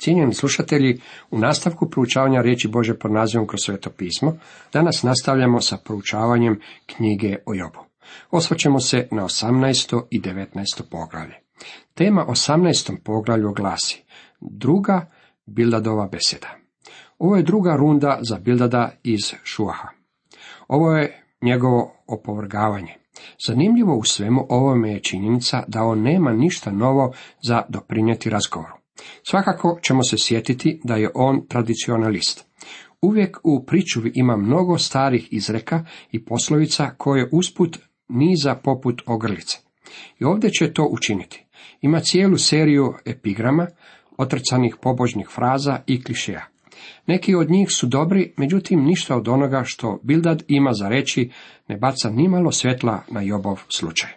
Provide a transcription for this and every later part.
Cijenjeni slušatelji, u nastavku proučavanja riječi Bože pod nazivom kroz sveto pismo, danas nastavljamo sa proučavanjem knjige o Jobu. Osvrćemo se na 18. i 19. poglavlje. Tema 18. poglavlju glasi Druga Bildadova beseda. Ovo je druga runda za Bildada iz Šuaha. Ovo je njegovo opovrgavanje. Zanimljivo u svemu ovome je činjenica da on nema ništa novo za doprinijeti razgovoru. Svakako ćemo se sjetiti da je on tradicionalist. Uvijek u pričuvi ima mnogo starih izreka i poslovica koje usput niza poput ogrlice. I ovdje će to učiniti. Ima cijelu seriju epigrama, otrcanih pobožnih fraza i klišeja. Neki od njih su dobri, međutim ništa od onoga što Bildad ima za reći ne baca nimalo svjetla na Jobov slučaj.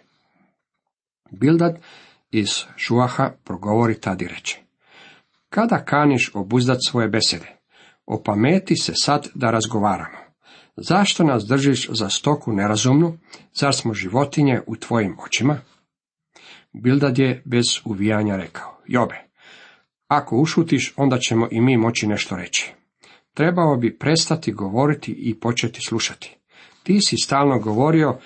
Bildad iz Šuaha progovori tad i reče. Kada kaniš obuzdat svoje besede? Opameti se sad da razgovaramo. Zašto nas držiš za stoku nerazumnu? Zar smo životinje u tvojim očima? Bildad je bez uvijanja rekao. Jobe, ako ušutiš, onda ćemo i mi moći nešto reći. Trebao bi prestati govoriti i početi slušati. Ti si stalno govorio,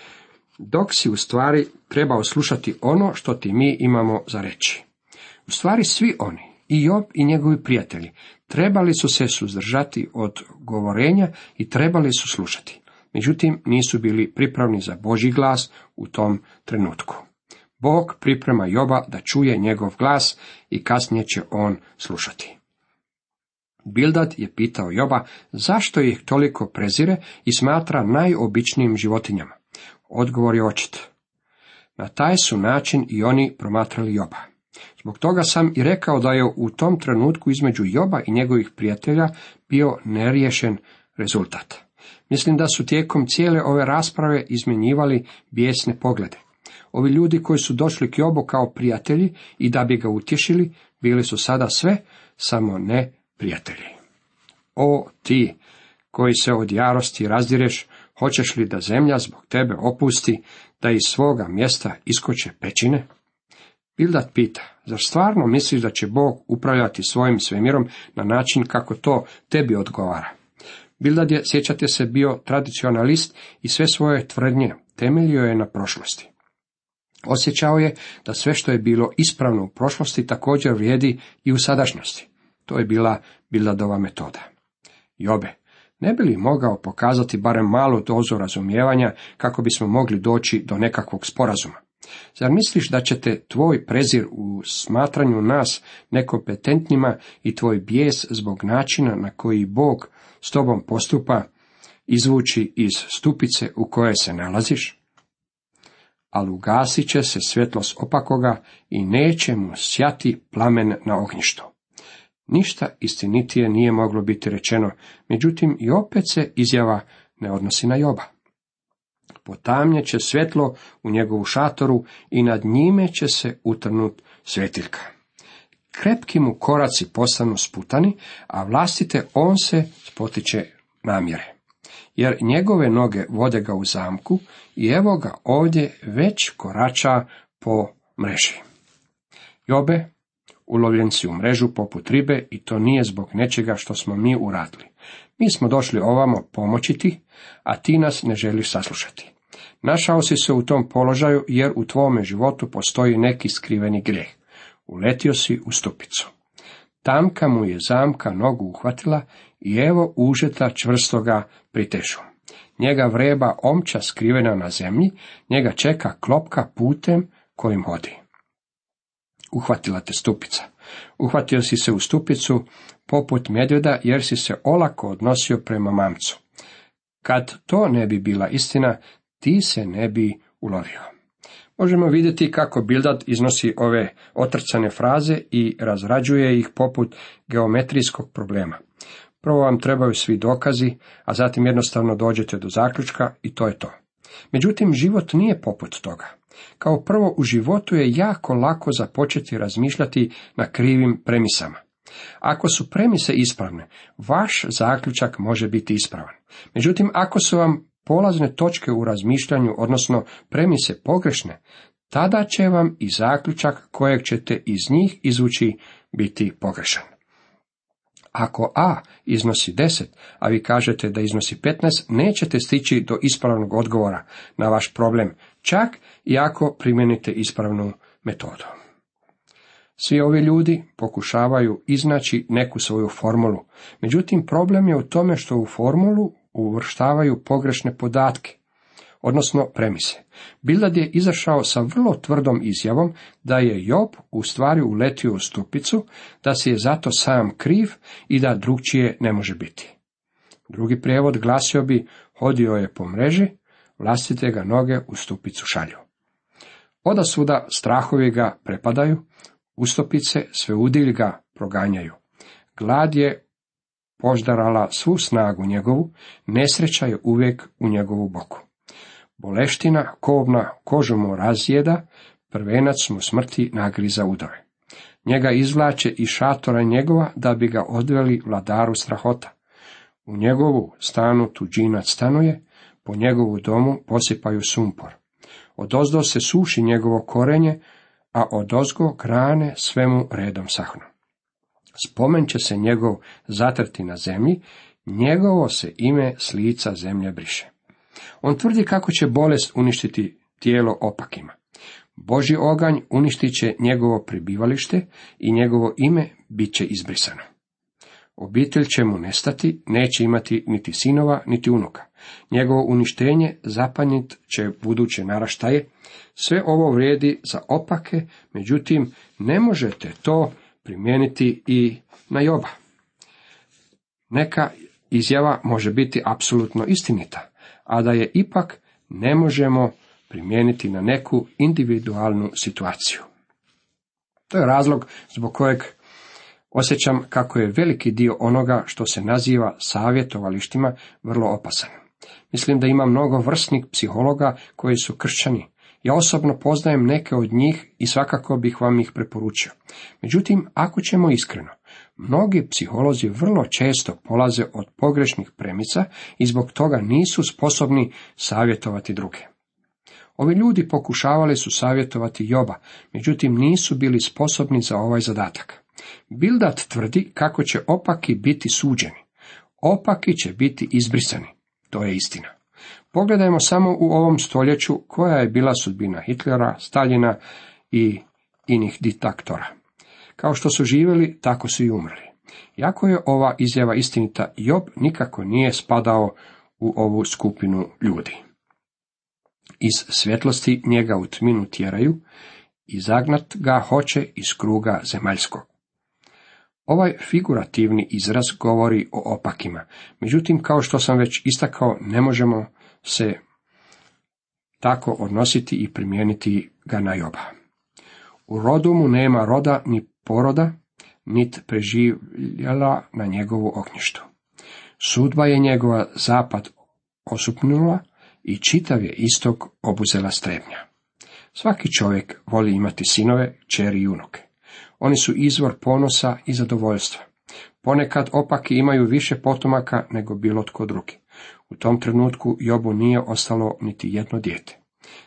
dok si u stvari trebao slušati ono što ti mi imamo za reći. U stvari svi oni, i Job i njegovi prijatelji, trebali su se suzdržati od govorenja i trebali su slušati. Međutim, nisu bili pripravni za Boži glas u tom trenutku. Bog priprema Joba da čuje njegov glas i kasnije će on slušati. Bildad je pitao Joba zašto ih toliko prezire i smatra najobičnijim životinjama. Odgovor je očit. Na taj su način i oni promatrali Joba. Zbog toga sam i rekao da je u tom trenutku između Joba i njegovih prijatelja bio neriješen rezultat. Mislim da su tijekom cijele ove rasprave izmjenjivali bijesne poglede. Ovi ljudi koji su došli k Jobu kao prijatelji i da bi ga utješili, bili su sada sve, samo ne prijatelji. O ti, koji se od jarosti razdireš, hoćeš li da zemlja zbog tebe opusti, da iz svoga mjesta iskoče pećine? Bildat pita, zar stvarno misliš da će Bog upravljati svojim svemirom na način kako to tebi odgovara? Bildad je, sjećate se, bio tradicionalist i sve svoje tvrdnje temeljio je na prošlosti. Osjećao je da sve što je bilo ispravno u prošlosti također vrijedi i u sadašnjosti. To je bila Bildadova metoda. Jobe, ne bi li mogao pokazati barem malu dozu razumijevanja kako bismo mogli doći do nekakvog sporazuma? Zar misliš da ćete tvoj prezir u smatranju nas nekompetentnima i tvoj bijes zbog načina na koji Bog s tobom postupa izvući iz stupice u kojoj se nalaziš? Ali ugasit će se svjetlost opakoga i neće mu sjati plamen na ognjištu. Ništa istinitije nije moglo biti rečeno, međutim i opet se izjava ne odnosi na Joba. Potamnje će svjetlo u njegovu šatoru i nad njime će se utrnut svjetiljka. Krepki mu koraci postanu sputani, a vlastite on se spotiče namjere. Jer njegove noge vode ga u zamku i evo ga ovdje već korača po mreži. Jobe, ulovljen si u mrežu poput ribe i to nije zbog nečega što smo mi uradili. Mi smo došli ovamo pomoći ti, a ti nas ne želiš saslušati. Našao si se u tom položaju jer u tvome životu postoji neki skriveni grijeh. Uletio si u stupicu. Tamka mu je zamka nogu uhvatila i evo užeta čvrstoga pritežu. Njega vreba omča skrivena na zemlji, njega čeka klopka putem kojim hodi. Uhvatila te stupica. Uhvatio si se u stupicu poput medvjeda jer si se olako odnosio prema mamcu. Kad to ne bi bila istina, ti se ne bi ulovio. Možemo vidjeti kako Bildad iznosi ove otrcane fraze i razrađuje ih poput geometrijskog problema. Prvo vam trebaju svi dokazi, a zatim jednostavno dođete do zaključka i to je to. Međutim, život nije poput toga. Kao prvo, u životu je jako lako započeti razmišljati na krivim premisama. Ako su premise ispravne, vaš zaključak može biti ispravan. Međutim, ako su vam polazne točke u razmišljanju, odnosno premise pogrešne, tada će vam i zaključak kojeg ćete iz njih izvući biti pogrešan. Ako A iznosi 10, a vi kažete da iznosi 15, nećete stići do ispravnog odgovora na vaš problem, čak i ako primijenite ispravnu metodu. Svi ovi ljudi pokušavaju iznaći neku svoju formulu, međutim problem je u tome što u formulu uvrštavaju pogrešne podatke, odnosno premise. Bildad je izašao sa vrlo tvrdom izjavom da je Job u stvari uletio u stupicu, da se je zato sam kriv i da drugčije ne može biti. Drugi prijevod glasio bi, hodio je po mreži, vlastite ga noge u stupicu šalju. Oda suda strahovi ga prepadaju, ustopice sve udilj ga proganjaju. Glad je poždarala svu snagu njegovu, nesreća je uvijek u njegovu boku. Boleština, kovna, kožu mu razjeda, prvenac mu smrti nagriza udove. Njega izvlače iz šatora njegova da bi ga odveli vladaru strahota. U njegovu stanu tuđinac stanuje, po njegovu domu posipaju sumpor. Odozdo se suši njegovo korenje, a odozgo grane svemu redom sahnu. Spomen će se njegov zatrti na zemlji, njegovo se ime s lica zemlje briše. On tvrdi kako će bolest uništiti tijelo opakima. Boži oganj uništit će njegovo prebivalište i njegovo ime bit će izbrisano. Obitelj će mu nestati, neće imati niti sinova, niti unuka. Njegovo uništenje zapanjit će buduće naraštaje. Sve ovo vrijedi za opake, međutim, ne možete to primijeniti i na Joba. Neka izjava može biti apsolutno istinita, a da je ipak ne možemo primijeniti na neku individualnu situaciju. To je razlog zbog kojeg osjećam kako je veliki dio onoga što se naziva savjetovalištima vrlo opasan. Mislim da ima mnogo vrstnih psihologa koji su kršćani. Ja osobno poznajem neke od njih i svakako bih vam ih preporučio. Međutim, ako ćemo iskreno, Mnogi psiholozi vrlo često polaze od pogrešnih premica i zbog toga nisu sposobni savjetovati druge. Ovi ljudi pokušavali su savjetovati Joba, međutim nisu bili sposobni za ovaj zadatak. Bildat tvrdi kako će opaki biti suđeni. Opaki će biti izbrisani. To je istina. Pogledajmo samo u ovom stoljeću koja je bila sudbina Hitlera, Staljina i inih diktatora. Kao što su živjeli, tako su i umrli. Jako je ova izjava istinita, Job nikako nije spadao u ovu skupinu ljudi. Iz svjetlosti njega u tminu tjeraju i zagnat ga hoće iz kruga zemaljskog. Ovaj figurativni izraz govori o opakima, međutim, kao što sam već istakao, ne možemo se tako odnositi i primijeniti ga na Joba. U rodu mu nema roda ni poroda, nit preživjela na njegovu ognjištu. Sudba je njegova zapad osupnula i čitav je istog obuzela strebnja. Svaki čovjek voli imati sinove, čeri i unuke. Oni su izvor ponosa i zadovoljstva. Ponekad opaki imaju više potomaka nego bilo tko drugi. U tom trenutku Jobu nije ostalo niti jedno dijete.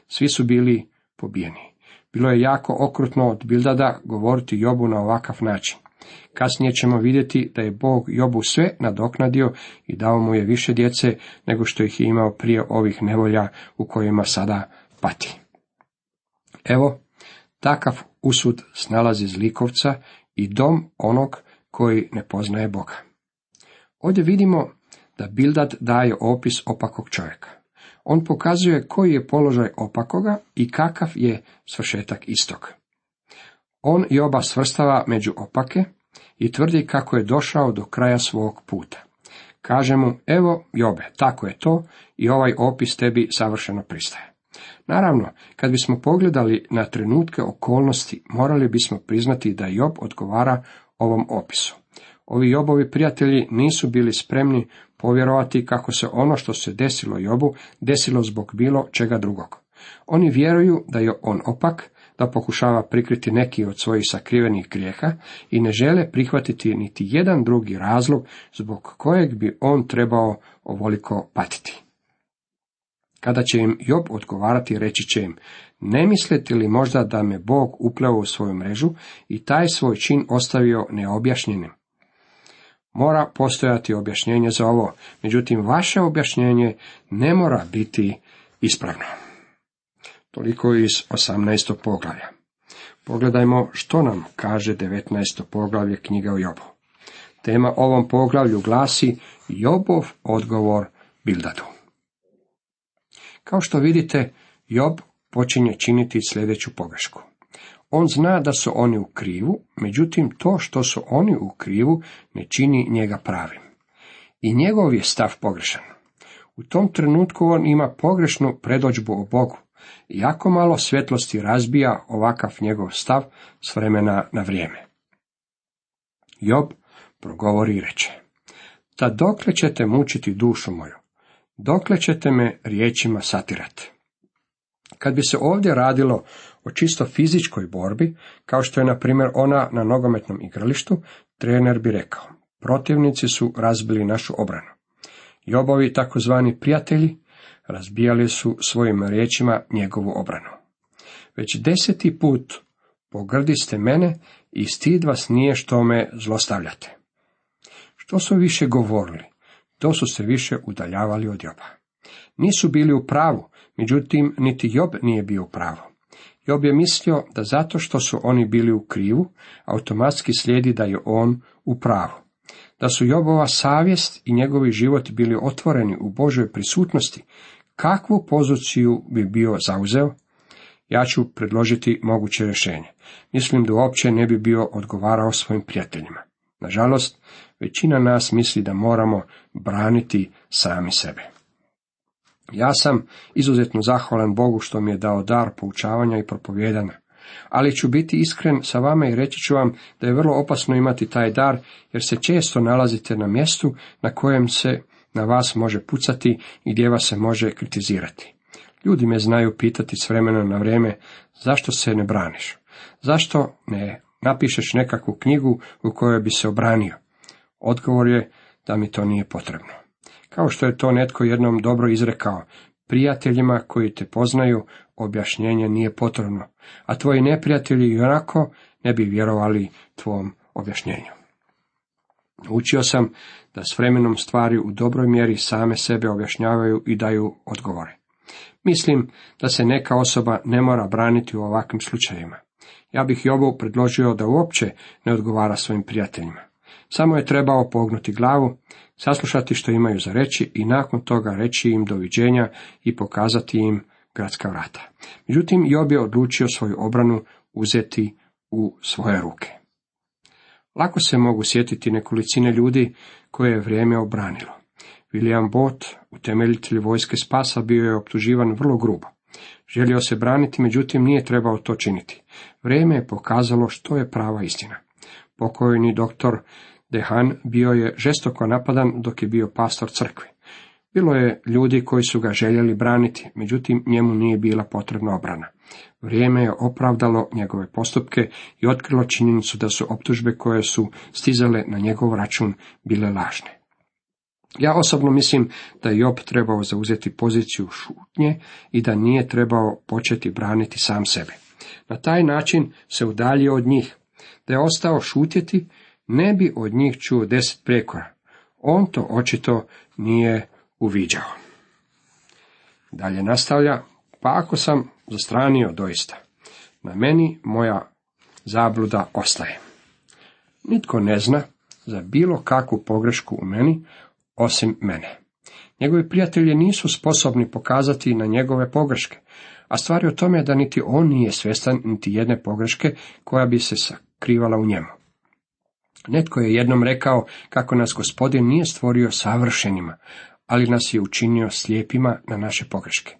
Svi su bili pobijeni. Bilo je jako okrutno od Bildada govoriti Jobu na ovakav način. Kasnije ćemo vidjeti da je Bog Jobu sve nadoknadio i dao mu je više djece nego što ih je imao prije ovih nevolja u kojima sada pati. Evo, takav usud snalazi zlikovca i dom onog koji ne poznaje Boga. Ovdje vidimo da Bildad daje opis opakog čovjeka. On pokazuje koji je položaj opakoga i kakav je svršetak istog. On Joba svrstava među opake i tvrdi kako je došao do kraja svog puta. Kaže mu, evo Jobe, tako je to i ovaj opis tebi savršeno pristaje. Naravno, kad bismo pogledali na trenutke okolnosti, morali bismo priznati da Job odgovara ovom opisu. Ovi Jobovi prijatelji nisu bili spremni povjerovati kako se ono što se desilo Jobu desilo zbog bilo čega drugog. Oni vjeruju da je on opak, da pokušava prikriti neki od svojih sakrivenih grijeha i ne žele prihvatiti niti jedan drugi razlog zbog kojeg bi on trebao ovoliko patiti. Kada će im Job odgovarati, reći će im, ne mislite li možda da me Bog upleo u svoju mrežu i taj svoj čin ostavio neobjašnjenim? Mora postojati objašnjenje za ovo, međutim vaše objašnjenje ne mora biti ispravno. Toliko iz 18. poglavlja. Pogledajmo što nam kaže 19. poglavlje knjiga o Jobu. Tema ovom poglavlju glasi Jobov odgovor Bildadu. Kao što vidite, Job počinje činiti sljedeću pogrešku. On zna da su oni u krivu, međutim to što su oni u krivu ne čini njega pravim. I njegov je stav pogrešan. U tom trenutku on ima pogrešnu predođbu o Bogu. Jako malo svjetlosti razbija ovakav njegov stav s vremena na vrijeme. Job progovori i reče. Da dokle ćete mučiti dušu moju? Dokle ćete me riječima satirati? Kad bi se ovdje radilo o čisto fizičkoj borbi, kao što je na primjer ona na nogometnom igralištu, trener bi rekao, protivnici su razbili našu obranu. Jobovi takozvani prijatelji razbijali su svojim riječima njegovu obranu. Već deseti put pogrdi ste mene i stid vas nije što me zlostavljate. Što su više govorili, to su se više udaljavali od Joba. Nisu bili u pravu, međutim niti Job nije bio u pravu. Job je mislio da zato što su oni bili u krivu, automatski slijedi da je on u pravu. Da su Jobova savjest i njegovi život bili otvoreni u Božoj prisutnosti, kakvu poziciju bi bio zauzeo? Ja ću predložiti moguće rješenje. Mislim da uopće ne bi bio odgovarao svojim prijateljima. Nažalost, većina nas misli da moramo braniti sami sebe. Ja sam izuzetno zahvalan Bogu što mi je dao dar poučavanja i propovjedanja. Ali ću biti iskren sa vama i reći ću vam da je vrlo opasno imati taj dar, jer se često nalazite na mjestu na kojem se na vas može pucati i gdje vas se može kritizirati. Ljudi me znaju pitati s vremena na vrijeme zašto se ne braniš, zašto ne napišeš nekakvu knjigu u kojoj bi se obranio. Odgovor je da mi to nije potrebno. Kao što je to netko jednom dobro izrekao, prijateljima koji te poznaju objašnjenje nije potrebno, a tvoji neprijatelji onako ne bi vjerovali tvom objašnjenju. Učio sam da s vremenom stvari u dobroj mjeri same sebe objašnjavaju i daju odgovore. Mislim da se neka osoba ne mora braniti u ovakvim slučajevima. Ja bih Jobu predložio da uopće ne odgovara svojim prijateljima. Samo je trebao pognuti glavu, saslušati što imaju za reći i nakon toga reći im doviđenja i pokazati im gradska vrata. Međutim, Job je odlučio svoju obranu uzeti u svoje ruke. Lako se mogu sjetiti nekolicine ljudi koje je vrijeme obranilo. William Bott, utemeljitelj vojske spasa, bio je optuživan vrlo grubo. Želio se braniti, međutim nije trebao to činiti. Vrijeme je pokazalo što je prava istina. Pokojni doktor Dehan bio je žestoko napadan dok je bio pastor crkve. Bilo je ljudi koji su ga željeli braniti, međutim njemu nije bila potrebna obrana. Vrijeme je opravdalo njegove postupke i otkrilo činjenicu da su optužbe koje su stizale na njegov račun bile lažne. Ja osobno mislim da je Job trebao zauzeti poziciju šutnje i da nije trebao početi braniti sam sebe. Na taj način se udaljio od njih. Da je ostao šutjeti, ne bi od njih čuo deset prekora. On to očito nije uviđao. Dalje nastavlja, pa ako sam zastranio doista, na meni moja zabluda ostaje. Nitko ne zna za bilo kakvu pogrešku u meni, osim mene. Njegovi prijatelji nisu sposobni pokazati na njegove pogreške, a stvar je o tome da niti on nije svjestan niti jedne pogreške koja bi se sakrivala u njemu. Netko je jednom rekao kako nas gospodin nije stvorio savršenima, ali nas je učinio slijepima na naše pogreške.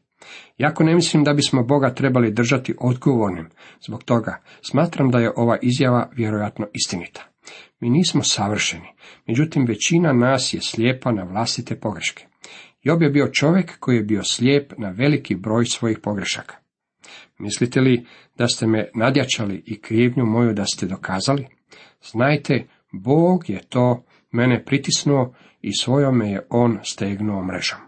Jako ne mislim da bismo Boga trebali držati odgovornim, zbog toga smatram da je ova izjava vjerojatno istinita. Mi nismo savršeni, međutim većina nas je slijepa na vlastite pogreške. Job je bio čovjek koji je bio slijep na veliki broj svojih pogrešaka. Mislite li da ste me nadjačali i krivnju moju da ste dokazali? Znajte, Bog je to mene pritisnuo i svojome je on stegnuo mrežom.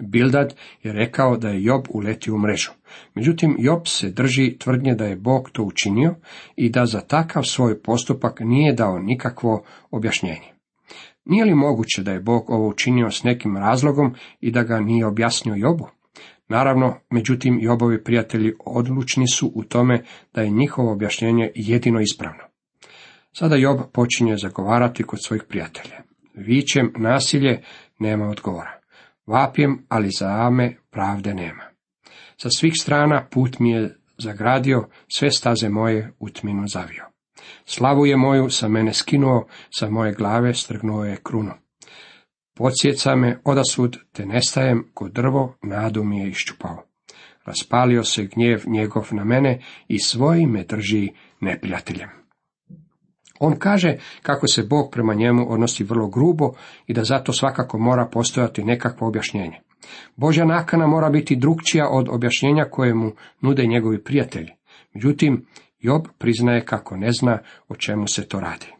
Bildad je rekao da je Job uletio u mrežu. Međutim, Job se drži tvrdnje da je Bog to učinio i da za takav svoj postupak nije dao nikakvo objašnjenje. Nije li moguće da je Bog ovo učinio s nekim razlogom i da ga nije objasnio Jobu? Naravno, međutim, Jobovi prijatelji odlučni su u tome da je njihovo objašnjenje jedino ispravno. Sada Job počinje zagovarati kod svojih prijatelja. Vićem nasilje nema odgovora. Vapjem, ali za ame pravde nema. Sa svih strana put mi je zagradio, sve staze moje u tminu zavio. Slavu je moju sa mene skinuo, sa moje glave strgnuo je krunu. Podsjeca me odasud, te nestajem, ko drvo nadu mi je iščupao. Raspalio se gnjev njegov na mene i svojim me drži neprijateljem. On kaže kako se Bog prema njemu odnosi vrlo grubo i da zato svakako mora postojati nekakvo objašnjenje. Božja nakana mora biti drukčija od objašnjenja koje mu nude njegovi prijatelji. Međutim, Job priznaje kako ne zna o čemu se to radi.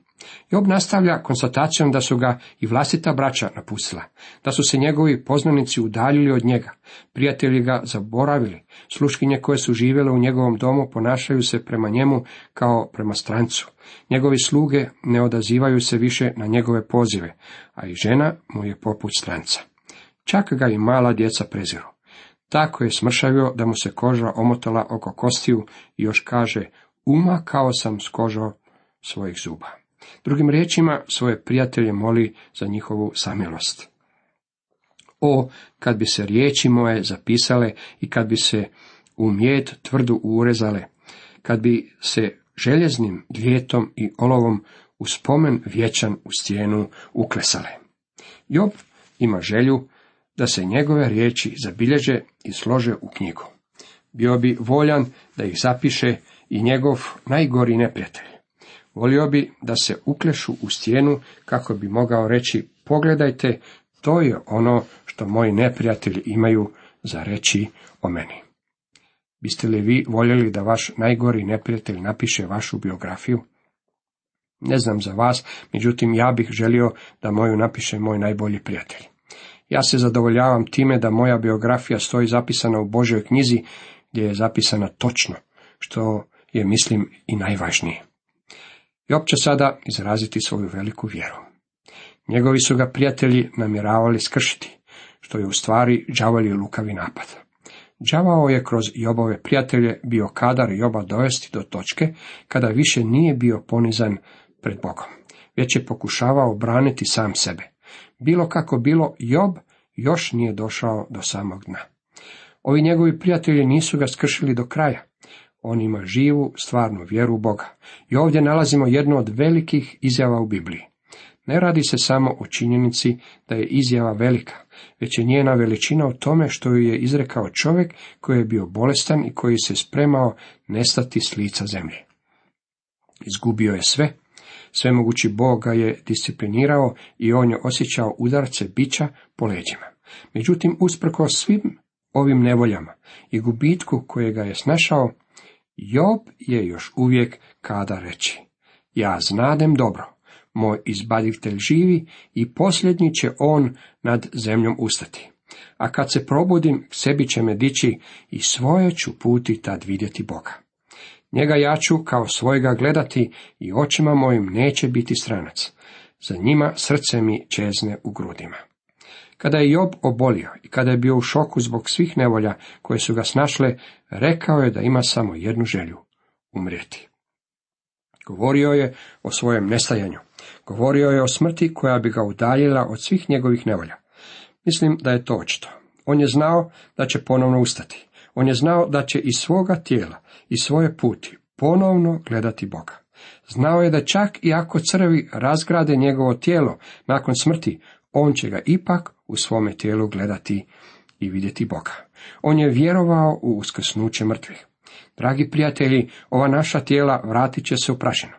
Job nastavlja konstatacijom da su ga i vlastita braća napustila, da su se njegovi poznanici udaljili od njega, prijatelji ga zaboravili, sluškinje koje su živjele u njegovom domu ponašaju se prema njemu kao prema strancu. Njegovi sluge ne odazivaju se više na njegove pozive, a i žena mu je poput stranca. Čak ga i mala djeca preziru. Tako je smršavio da mu se koža omotala oko kostiju i još kaže, umakao sam s kožo svojih zuba. Drugim riječima, svoje prijatelje moli za njihovu samilost. O, kad bi se riječi moje zapisale i kad bi se u mjed tvrdu urezale, kad bi se željeznim dvijetom i olovom u spomen vječan u stijenu uklesale. Job ima želju da se njegove riječi zabilježe i slože u knjigu. Bio bi voljan da ih zapiše i njegov najgori neprijatelj. Volio bi da se uklešu u stijenu kako bi mogao reći pogledajte, to je ono što moji neprijatelji imaju za reći o meni. Biste li vi voljeli da vaš najgori neprijatelj napiše vašu biografiju? Ne znam za vas, međutim ja bih želio da moju napiše moj najbolji prijatelj. Ja se zadovoljavam time da moja biografija stoji zapisana u Božoj knjizi gdje je zapisana točno, što je mislim i najvažnije. Job će sada izraziti svoju veliku vjeru. Njegovi su ga prijatelji namjeravali skršiti, što je u stvari đavolji lukavi napad. Đavao je kroz Jobove prijatelje bio kadar Joba dovesti do točke kada više nije bio ponizan pred Bogom, već je pokušavao braniti sam sebe. Bilo kako bilo, Job još nije došao do samog dna. Ovi njegovi prijatelji nisu ga skršili do kraja. On ima živu, stvarnu vjeru u Boga. I ovdje nalazimo jednu od velikih izjava u Bibliji. Ne radi se samo o činjenici da je izjava velika, već je njena veličina u tome što ju je izrekao čovjek koji je bio bolestan i koji se spremao nestati s lica zemlje. Izgubio je sve, svemogući Bog ga je disciplinirao i on je osjećao udarce bića po leđima. Međutim, usprko svim ovim nevoljama i gubitku kojega je snašao, Job je još uvijek kada reći. Ja znadem dobro, moj izbavitelj živi i posljednji će on nad zemljom ustati. A kad se probudim, sebi će me dići i svoje ću puti tad vidjeti Boga. Njega ja ću kao svojega gledati i očima mojim neće biti stranac. Za njima srce mi čezne u grudima. Kada je Job obolio i kada je bio u šoku zbog svih nevolja koje su ga snašle, rekao je da ima samo jednu želju – umrijeti. Govorio je o svojem nestajanju. Govorio je o smrti koja bi ga udaljila od svih njegovih nevolja. Mislim da je to očito. On je znao da će ponovno ustati. On je znao da će iz svoga tijela i svoje puti ponovno gledati Boga. Znao je da čak i ako crvi razgrade njegovo tijelo nakon smrti, on će ga ipak u svome tijelu gledati i vidjeti Boga. On je vjerovao u uskrsnuće mrtvih. Dragi prijatelji, ova naša tijela vratit će se u prašinu.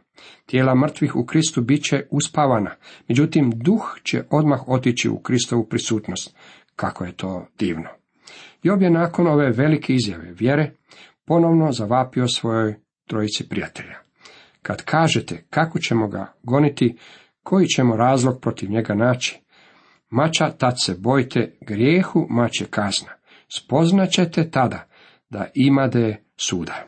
Tijela mrtvih u Kristu bit će uspavana, međutim duh će odmah otići u Kristovu prisutnost. Kako je to divno. Job je nakon ove velike izjave vjere ponovno zavapio svojoj trojici prijatelja. Kad kažete kako ćemo ga goniti, koji ćemo razlog protiv njega naći, mača tad se bojte grijehu, mače kazna. Spoznaćete tada da imade suda.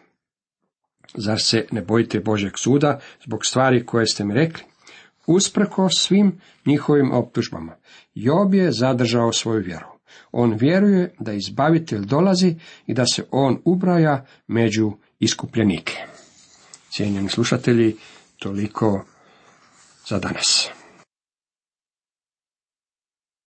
Zar se ne bojite Božeg suda zbog stvari koje ste mi rekli? Usprko svim njihovim optužbama, Job je zadržao svoju vjeru. On vjeruje da izbavitelj dolazi i da se on ubraja među iskupljenike. Cijenjeni slušatelji, toliko za danas.